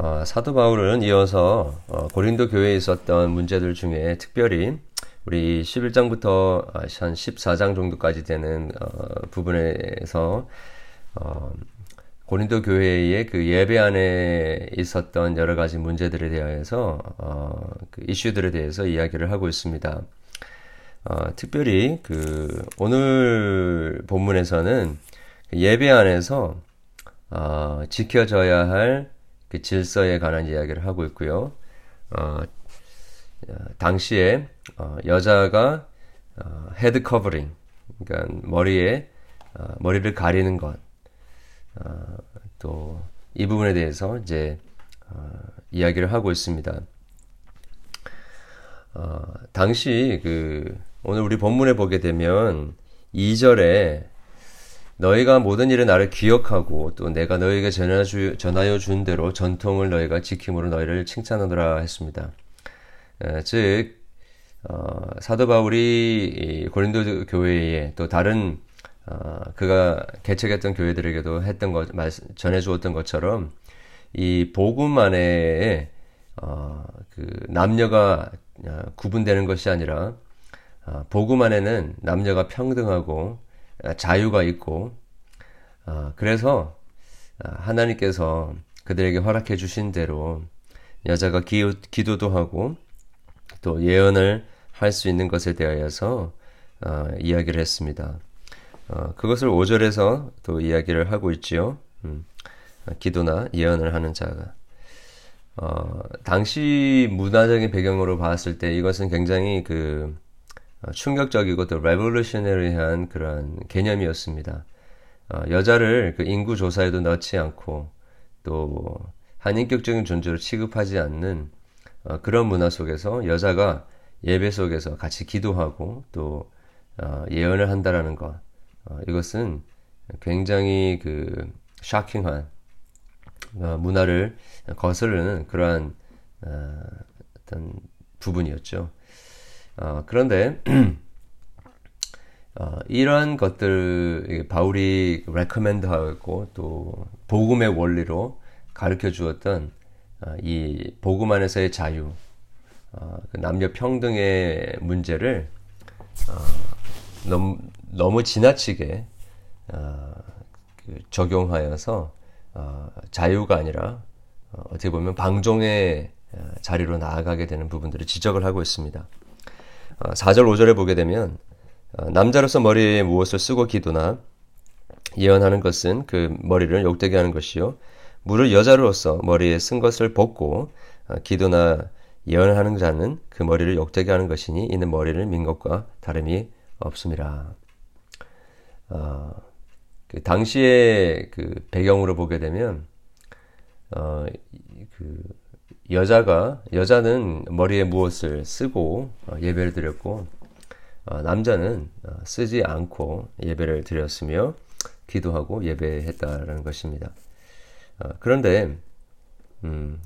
어, 사도 바울은 이어서 어, 고린도 교회에 있었던 문제들 중에 특별히 우리 11장부터 한 14장 정도까지 되는 어, 부분에서 어, 고린도 교회의 그 예배 안에 있었던 여러 가지 문제들에 대해서 어, 그 이슈들에 대해서 이야기를 하고 있습니다. 어, 특별히 그 오늘 본문에서는 예배 안에서 어, 지켜져야 할 그 질서에 관한 이야기를 하고 있고요. 어, 당시에 어, 여자가 어, head covering, 그러니까 머리에 어, 머리를 가리는 것, 어, 또 이 부분에 대해서 이제 어, 이야기를 하고 있습니다. 어, 당시 그 오늘 우리 본문에 보게 되면 2절에 너희가 모든 일에 나를 기억하고 또 내가 너희에게 전하여 준 대로 전통을 너희가 지킴으로 너희를 칭찬하노라 했습니다. 에, 즉 어, 사도 바울이 고린도 교회에 또 다른 어, 그가 개척했던 교회들에게도 했던 것 전해 주었던 것처럼 이 복음 안에 어, 그 남녀가 어, 구분되는 것이 아니라 어, 복음 안에는 남녀가 평등하고 어, 자유가 있고 그래서 하나님께서 그들에게 허락해 주신 대로 여자가 기, 기도도 하고 또 예언을 할 수 있는 것에 대하여서 이야기를 했습니다. 그것을 5절에서 또 이야기를 하고 있지요. 음, 기도나 예언을 하는 자가. 어, 당시 문화적인 배경으로 봤을 때 이것은 굉장히 그 어, 충격적이고 또 레볼루셔너리한 그런 개념이었습니다. 어, 여자를 그 인구 조사에도 넣지 않고 또 한인격적인 존재로 취급하지 않는 어, 그런 문화 속에서 여자가 예배 속에서 같이 기도하고 또 어, 예언을 한다라는 것 어, 이것은 굉장히 그 샤킹한 어, 문화를 거스르는 그러한 어, 어떤 부분이었죠. 어, 그런데 어, 이러한 것들 바울이 레커멘드하고 또 복음의 원리로 가르쳐 주었던 어, 이 복음 안에서의 자유, 어, 그 남녀 평등의 문제를 어, 너무, 너무 지나치게 그 적용하여서 자유가 아니라 어떻게 보면 방종의 자리로 나아가게 되는 부분들을 지적을 하고 있습니다. 4절, 5절에 보게 되면 남자로서 머리에 무엇을 쓰고 기도나 예언하는 것은 그 머리를 욕되게 하는 것이요. 물을 여자로서 머리에 쓴 것을 벗고 어, 기도나 예언하는 자는 그 머리를 욕되게 하는 것이니 이는 머리를 민 것과 다름이 없습니다. 어, 그 당시의 그 배경으로 보게 되면 어, 그 여자가 여자는 머리에 무엇을 쓰고 어, 예배를 드렸고 어, 남자는 어, 쓰지 않고 예배를 드렸으며 기도하고 예배했다라는 것입니다. 어, 그런데 음,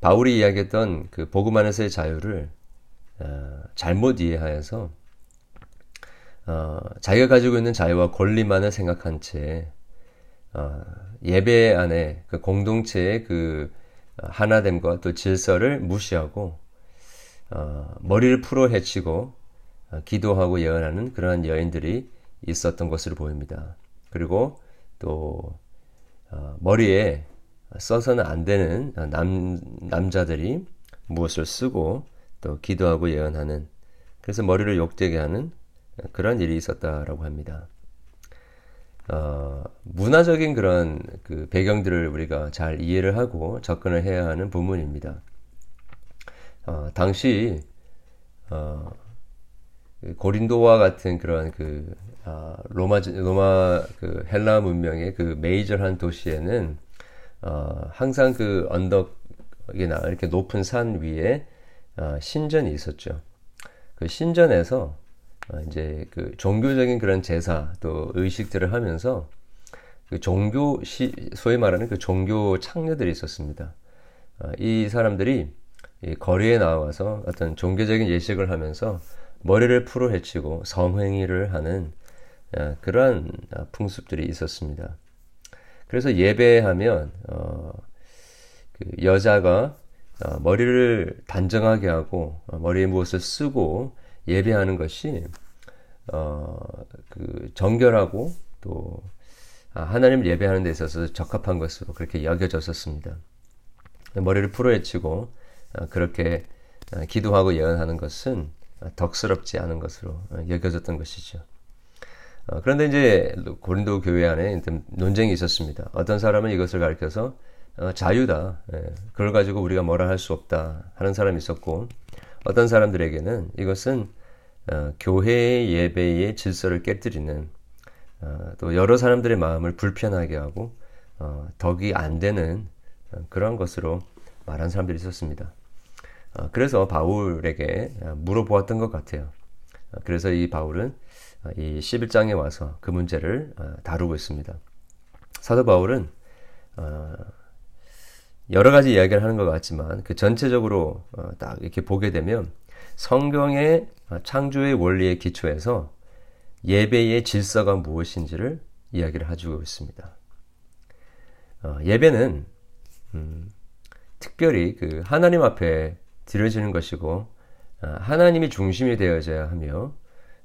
바울이 이야기했던 그 복음 안에서의 자유를 어, 잘못 이해하여서 어, 자기가 가지고 있는 자유와 권리만을 생각한 채 어, 예배 안에 그 공동체의 그 하나됨과 또 질서를 무시하고 어, 머리를 풀어 헤치고 어, 기도하고 예언하는 그러한 여인들이 있었던 것으로 보입니다. 그리고 또 어, 머리에 써서는 안 되는 남, 남자들이 무엇을 쓰고 또 기도하고 예언하는 그래서 머리를 욕되게 하는 그런 일이 있었다라고 합니다. 어, 문화적인 그런 그 배경들을 우리가 잘 이해를 하고 접근을 해야 하는 부분입니다. 어, 당시 어, 그 고린도와 같은 그런 그 아, 로마 로마 그 헬라 문명의 그 메이저한 도시에는 어, 항상 그 언덕이나 이렇게 높은 산 위에 어, 신전이 있었죠. 그 신전에서 어, 이제 그 종교적인 그런 제사 또 의식들을 하면서 그 종교 시 소위 말하는 그 종교 창녀들이 있었습니다. 어, 이 사람들이 이 거리에 나와서 어떤 종교적인 예식을 하면서 머리를 풀어 헤치고 성행위를 하는 어, 그러한 풍습들이 있었습니다. 그래서 예배하면 어, 그 여자가 어, 머리를 단정하게 하고 어, 머리에 무엇을 쓰고 예배하는 것이 어, 그 정결하고 또 아, 하나님을 예배하는 데 있어서 적합한 것으로 그렇게 여겨졌었습니다. 머리를 풀어헤치고 어, 그렇게 어, 기도하고 예언하는 것은 덕스럽지 않은 것으로 여겨졌던 것이죠. 그런데 이제 고린도 교회 안에 논쟁이 있었습니다. 어떤 사람은 이것을 가리켜서 자유다. 예, 그걸 가지고 우리가 뭐라 할 수 없다 하는 사람이 있었고 어떤 사람들에게는 이것은 교회의 예배의 질서를 깨뜨리는 또 여러 사람들의 마음을 불편하게 하고 덕이 안 되는 그런 것으로 말한 사람들이 있었습니다. 어, 그래서 바울에게 물어보았던 것 같아요. 어, 그래서 이 바울은 어, 이 11장에 와서 그 문제를 다루고 있습니다. 사도 바울은 여러 가지 이야기를 하는 것 같지만 그 전체적으로 딱 이렇게 보게 되면 성경의 창조의 원리에 기초해서 예배의 질서가 무엇인지를 이야기를 해주고 있습니다. 예배는 음, 특별히 그 하나님 앞에 드려지는 것이고 어, 하나님이 중심이 되어져야 하며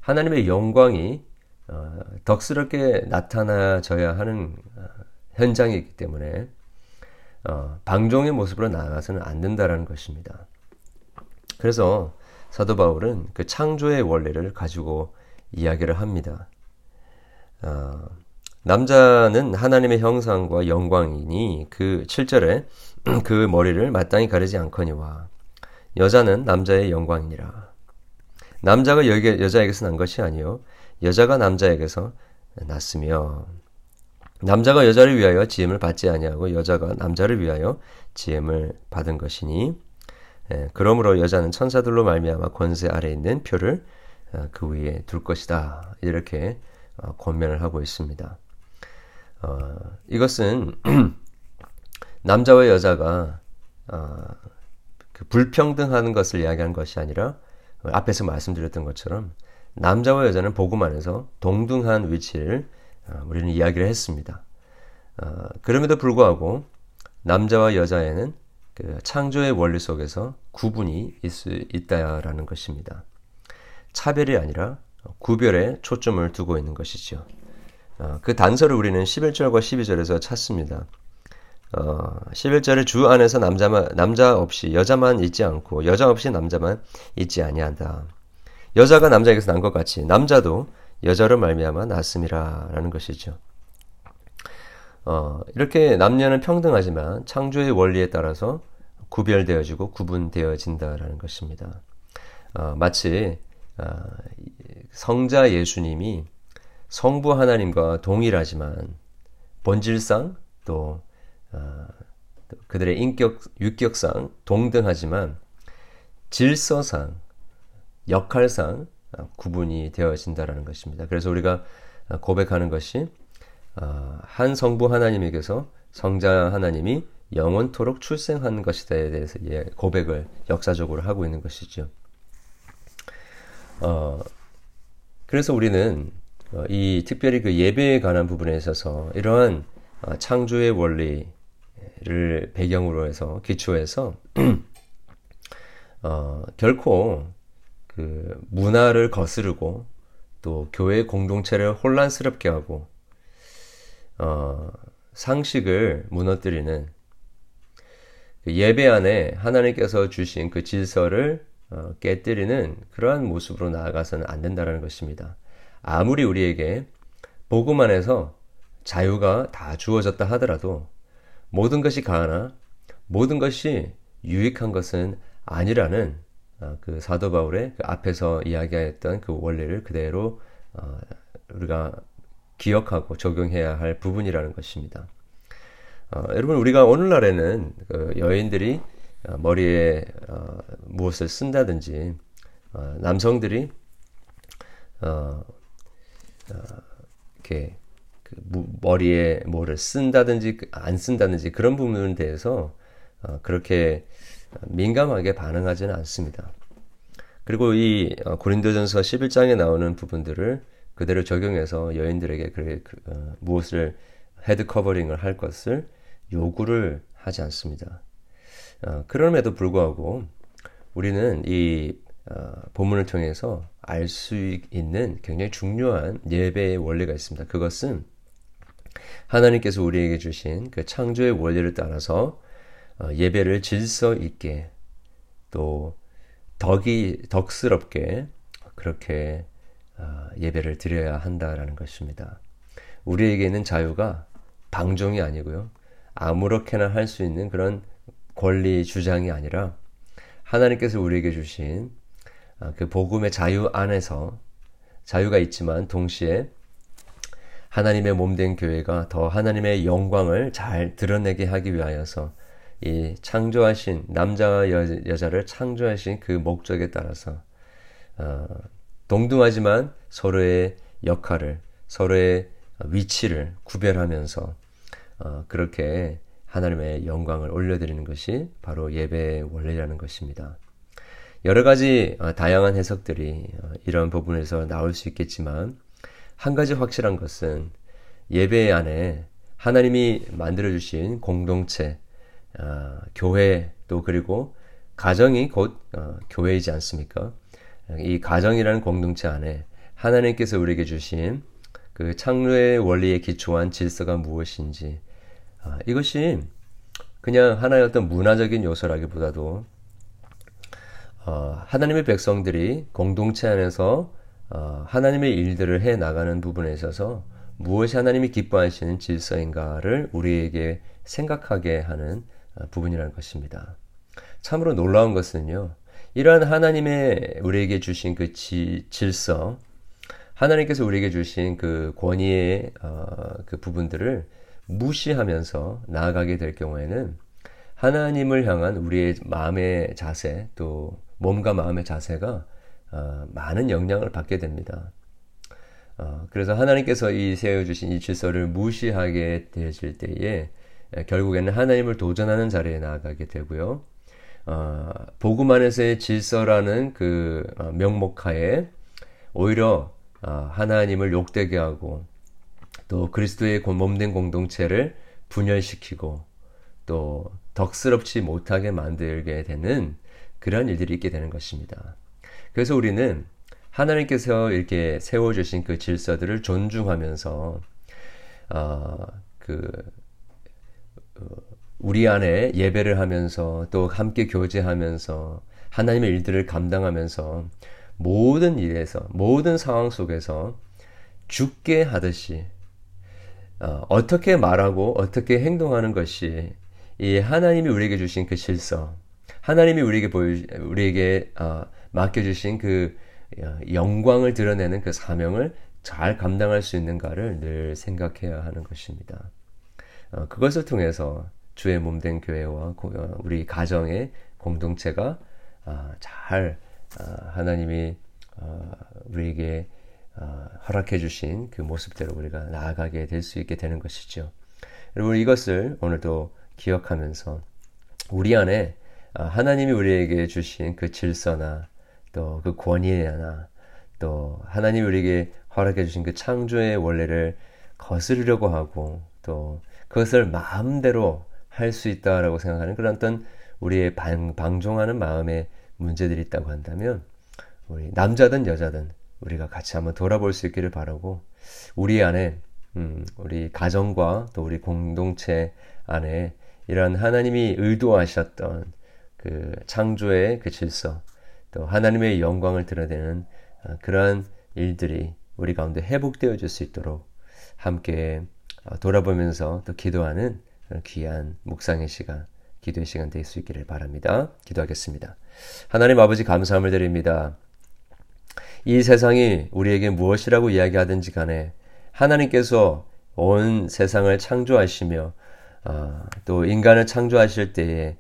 하나님의 영광이 어, 덕스럽게 나타나져야 하는 어, 현장이기 때문에 방종의 모습으로 나아가서는 안 된다라는 것입니다. 그래서 사도 바울은 그 창조의 원리를 가지고 이야기를 합니다. 남자는 하나님의 형상과 영광이니 그 7절에 그 머리를 마땅히 가리지 않거니와 여자는 남자의 영광이니라. 남자가 여기, 여자에게서 난 것이 아니요 여자가 남자에게서 났으며 남자가 여자를 위하여 지음을 받지 아니하고 여자가 남자를 위하여 지음을 받은 것이니 예, 그러므로 여자는 천사들로 말미암아 권세 아래 있는 표를 어, 그 위에 둘 것이다 이렇게 어, 권면을 하고 있습니다. 어, 이것은 남자와 여자가 어, 그 불평등하는 것을 이야기하는 것이 아니라 앞에서 말씀드렸던 것처럼 남자와 여자는 복음 안에서 동등한 위치를 어, 우리는 이야기를 했습니다. 어, 그럼에도 불구하고 남자와 여자에는 그 창조의 원리 속에서 구분이 있, 있다라는 것입니다. 차별이 아니라 구별에 초점을 두고 있는 것이죠. 어, 그 단서를 우리는 11절과 12절에서 찾습니다. 어, 11절에 주 안에서 남자만, 남자 없이 여자만 있지 않고 여자 없이 남자만 있지 아니한다. 여자가 남자에게서 난 것 같이 남자도 여자로 말미암아 났음이라 라는 것이죠. 어, 이렇게 남녀는 평등하지만 창조의 원리에 따라서 구별되어지고 구분되어진다라는 것입니다. 어, 마치 어, 성자 예수님이 성부 하나님과 동일하지만 본질상 또 어, 그들의 인격, 육격상 동등하지만 질서상, 역할상 어, 구분이 되어진다라는 것입니다. 그래서 우리가 고백하는 것이 어, 한 성부 하나님에게서 성자 하나님이 영원토록 출생한 것이다에 대해서 고백을 역사적으로 하고 있는 것이죠. 어, 그래서 우리는 이 특별히 그 예배에 관한 부분에 있어서 이러한 창조의 원리, 를 배경으로 해서 기초해서 어, 결코 그 문화를 거스르고 또 교회 공동체를 혼란스럽게 하고 어, 상식을 무너뜨리는 그 예배 안에 하나님께서 주신 그 질서를 어, 깨뜨리는 그러한 모습으로 나아가서는 안 된다는 것입니다. 아무리 우리에게 복음 안에서 자유가 다 주어졌다 하더라도 모든 것이 가하나 모든 것이 유익한 것은 아니라는 어, 그 사도 바울의 그 앞에서 이야기했던 그 원리를 그대로 어, 우리가 기억하고 적용해야 할 부분이라는 것입니다. 어, 여러분 우리가 오늘날에는 그 여인들이 머리에 무엇을 쓴다든지 남성들이 이렇게 그 머리에 뭐를 쓴다든지 안 쓴다든지 그런 부분에 대해서 어, 그렇게 민감하게 반응하지는 않습니다. 그리고 이 어, 고린도전서 11장에 나오는 부분들을 그대로 적용해서 여인들에게 그, 어, 무엇을 head covering을 할 것을 요구를 하지 않습니다. 어, 그럼에도 불구하고 우리는 이 어, 본문을 통해서 알 수 있는 굉장히 중요한 예배의 원리가 있습니다. 그것은 하나님께서 우리에게 주신 그 창조의 원리를 따라서 어, 예배를 질서 있게 또 덕이 덕스럽게 그렇게 어, 예배를 드려야 한다라는 것입니다. 우리에게는 자유가 방종이 아니고요. 아무렇게나 할 수 있는 그런 권리 주장이 아니라 하나님께서 우리에게 주신 어, 그 복음의 자유 안에서 자유가 있지만 동시에 하나님의 몸된 교회가 더 하나님의 영광을 잘 드러내게 하기 위하여서 이 창조하신 남자와 여, 자를 창조하신 그 목적에 따라서 어, 동등하지만 서로의 역할을 서로의 위치를 구별하면서 어, 그렇게 하나님의 영광을 올려드리는 것이 바로 예배의 원리라는 것입니다. 여러 가지 어, 다양한 해석들이 어, 이런 부분에서 나올 수 있겠지만 한 가지 확실한 것은 예배 안에 하나님이 만들어 주신 공동체, 어, 교회 또 그리고 가정이 곧 어, 교회이지 않습니까? 이 가정이라는 공동체 안에 하나님께서 우리에게 주신 그 창조의 원리에 기초한 질서가 무엇인지 어, 이것이 그냥 하나의 어떤 문화적인 요소라기보다도 어, 하나님의 백성들이 공동체 안에서 어, 하나님의 일들을 해 나가는 부분에 있어서 무엇이 하나님이 기뻐하시는 질서인가를 우리에게 생각하게 하는 어, 부분이라는 것입니다. 참으로 놀라운 것은요, 이러한 하나님의 우리에게 주신 그 지, 질서, 하나님께서 우리에게 주신 그 권위의 어, 그 부분들을 무시하면서 나아가게 될 경우에는 하나님을 향한 우리의 마음의 자세 또 몸과 마음의 자세가 어, 많은 영향을 받게 됩니다. 어, 그래서 하나님께서 이 세워주신 이 질서를 무시하게 되실 때에 결국에는 하나님을 도전하는 자리에 나아가게 되고요. 어, 복음 안에서의 질서라는 그 어, 명목하에 오히려 어, 하나님을 욕되게 하고 또 그리스도의 몸된 공동체를 분열시키고 또 덕스럽지 못하게 만들게 되는 그런 일들이 있게 되는 것입니다. 그래서 우리는 하나님께서 이렇게 세워주신 그 질서들을 존중하면서 어, 그 어, 우리 안에 예배를 하면서 또 함께 교제하면서 하나님의 일들을 감당하면서 모든 일에서 모든 상황 속에서 죽게 하듯이 어, 떻게 말하고 어떻게 행동하는 것이 이 하나님이 우리에게 주신 그 질서, 하나님이 우리에게 보여 우리에게 어, 맡겨주신 그 어, 영광을 드러내는 그 사명을 잘 감당할 수 있는가를 늘 생각해야 하는 것입니다. 어, 그것을 통해서 주의 몸된 교회와 어, 우리 가정의 공동체가 어, 잘 어, 하나님이 우리에게 허락해 주신 그 모습대로 우리가 나아가게 될 수 있게 되는 것이죠. 여러분 이것을 오늘도 기억하면서 우리 안에 하나님이 우리에게 주신 그 질서나 또 그 권위나 또 하나님이 우리에게 허락해 주신 그 창조의 원리를 거스르려고 하고 또 그것을 마음대로 할 수 있다라고 생각하는 그런 어떤 우리의 방, 방종하는 마음의 문제들이 있다고 한다면 우리 남자든 여자든 우리가 같이 한번 돌아볼 수 있기를 바라고 우리 안에 음, 우리 가정과 또 우리 공동체 안에 이런 하나님이 의도하셨던 그 창조의 그 질서 또 하나님의 영광을 드러내는 어, 그러한 일들이 우리 가운데 회복되어질 수 있도록 함께 어, 돌아보면서 또 기도하는 귀한 묵상의 시간, 기도의 시간 될 수 있기를 바랍니다. 기도하겠습니다. 하나님 아버지 감사함을 드립니다. 이 세상이 우리에게 무엇이라고 이야기하든지 간에 하나님께서 온 세상을 창조하시며 어, 또 인간을 창조하실 때에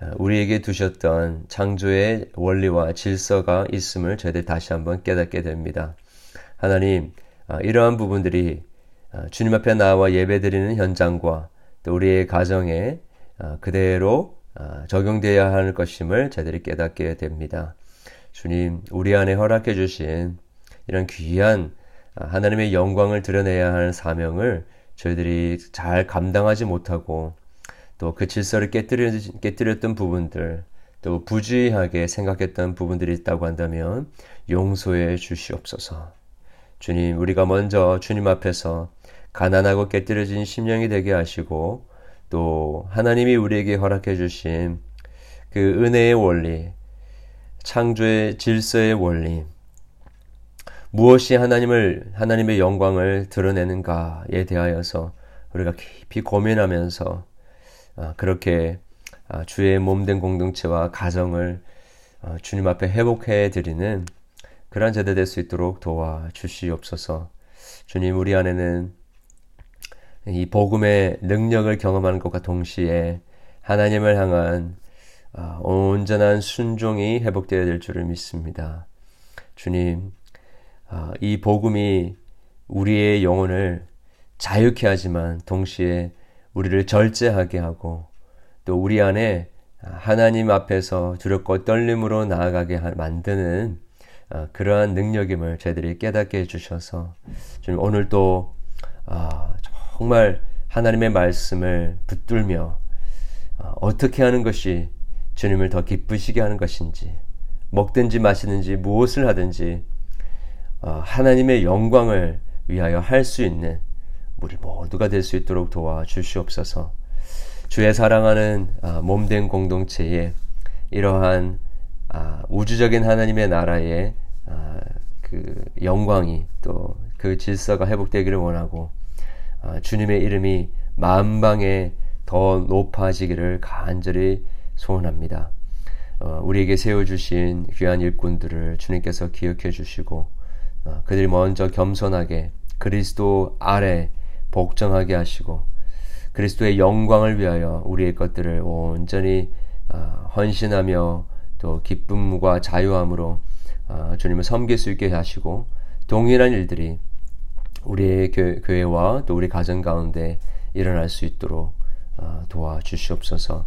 어, 우리에게 두셨던 창조의 원리와 질서가 있음을 저희들 다시 한번 깨닫게 됩니다. 하나님, 어, 이러한 부분들이 어, 주님 앞에 나와 예배드리는 현장과 또 우리의 가정에 어, 그대로 어, 적용되어야 할 것임을 저희들이 깨닫게 됩니다. 주님, 우리 안에 허락해 주신 이런 귀한 하나님의 영광을 드러내야 하는 사명을 저희들이 잘 감당하지 못하고 또 그 질서를 깨뜨렸던 부분들, 또 부주의하게 생각했던 부분들이 있다고 한다면 용서해 주시옵소서. 주님, 우리가 먼저 주님 앞에서 가난하고 깨뜨려진 심령이 되게 하시고 또 하나님이 우리에게 허락해 주신 그 은혜의 원리, 창조의 질서의 원리, 무엇이 하나님을, 하나님의 영광을 드러내는가에 대하여서 우리가 깊이 고민하면서 아, 그렇게 아, 주의 몸된 공동체와 가정을 아, 주님 앞에 회복해 드리는 그러한 제대 될 수 있도록 도와 주시옵소서. 주님, 우리 안에는 이 복음의 능력을 경험하는 것과 동시에 하나님을 향한 온전한 순종이 회복되어야 될 줄을 믿습니다. 주님, 이 복음이 우리의 영혼을 자유케 하지만 동시에 우리를 절제하게 하고 또 우리 안에 하나님 앞에서 두렵고 떨림으로 나아가게 만드는 아, 그러한 능력임을 저희들이 깨닫게 해주셔서 주님 오늘 또 아, 정말 하나님의 말씀을 붙들며 아, 어떻게 하는 것이 주님을 더 기쁘시게 하는 것인지 먹든지 마시든지 무엇을 하든지 하나님의 영광을 위하여 할 수 있는 우리 모두가 될 수 있도록 도와 주시옵소서. 주의 사랑하는 몸된 공동체에 이러한 우주적인 하나님의 나라에 그 영광이 또 그 질서가 회복되기를 원하고 주님의 이름이 만방에 더 높아지기를 간절히 소원합니다. 어, 우리에게 세워주신 귀한 일꾼들을 주님께서 기억해 주시고 어, 그들이 먼저 겸손하게 그리스도 아래 복종하게 하시고 그리스도의 영광을 위하여 우리의 것들을 온전히 어, 헌신하며 또 기쁨과 자유함으로 어, 주님을 섬길 수 있게 하시고 동일한 일들이 우리의 교회와 또 우리 가정 가운데 일어날 수 있도록 어, 도와주시옵소서.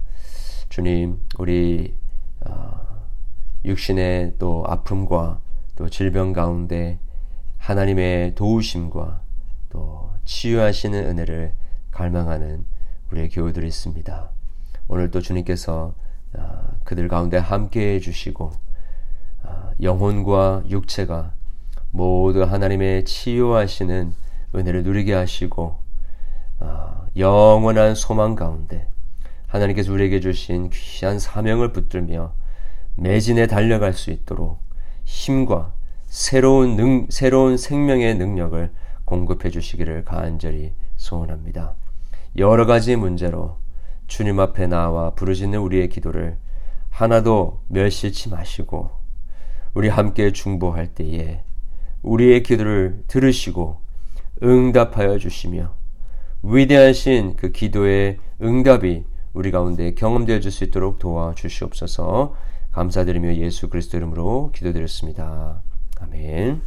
주님, 우리 육신의 또 아픔과 또 질병 가운데 하나님의 도우심과 또 치유하시는 은혜를 갈망하는 우리의 교우들이 있습니다. 오늘 또 주님께서 아, 그들 가운데 함께 해주시고 아, 영혼과 육체가 모두 하나님의 치유하시는 은혜를 누리게 하시고 아, 영원한 소망 가운데 하나님께서 우리에게 주신 귀한 사명을 붙들며 매진에 달려갈 수 있도록 힘과 새로운 능, 새로운 생명의 능력을 공급해 주시기를 간절히 소원합니다. 여러 가지 문제로 주님 앞에 나와 부르짖는 우리의 기도를 하나도 멸시치 마시고 우리 함께 중보할 때에 우리의 기도를 들으시고 응답하여 주시며 위대하신 그 기도의 응답이 우리 가운데 경험되어 줄 수 있도록 도와 주시옵소서 감사드리며 예수 그리스도 이름으로 기도드렸습니다. 아멘.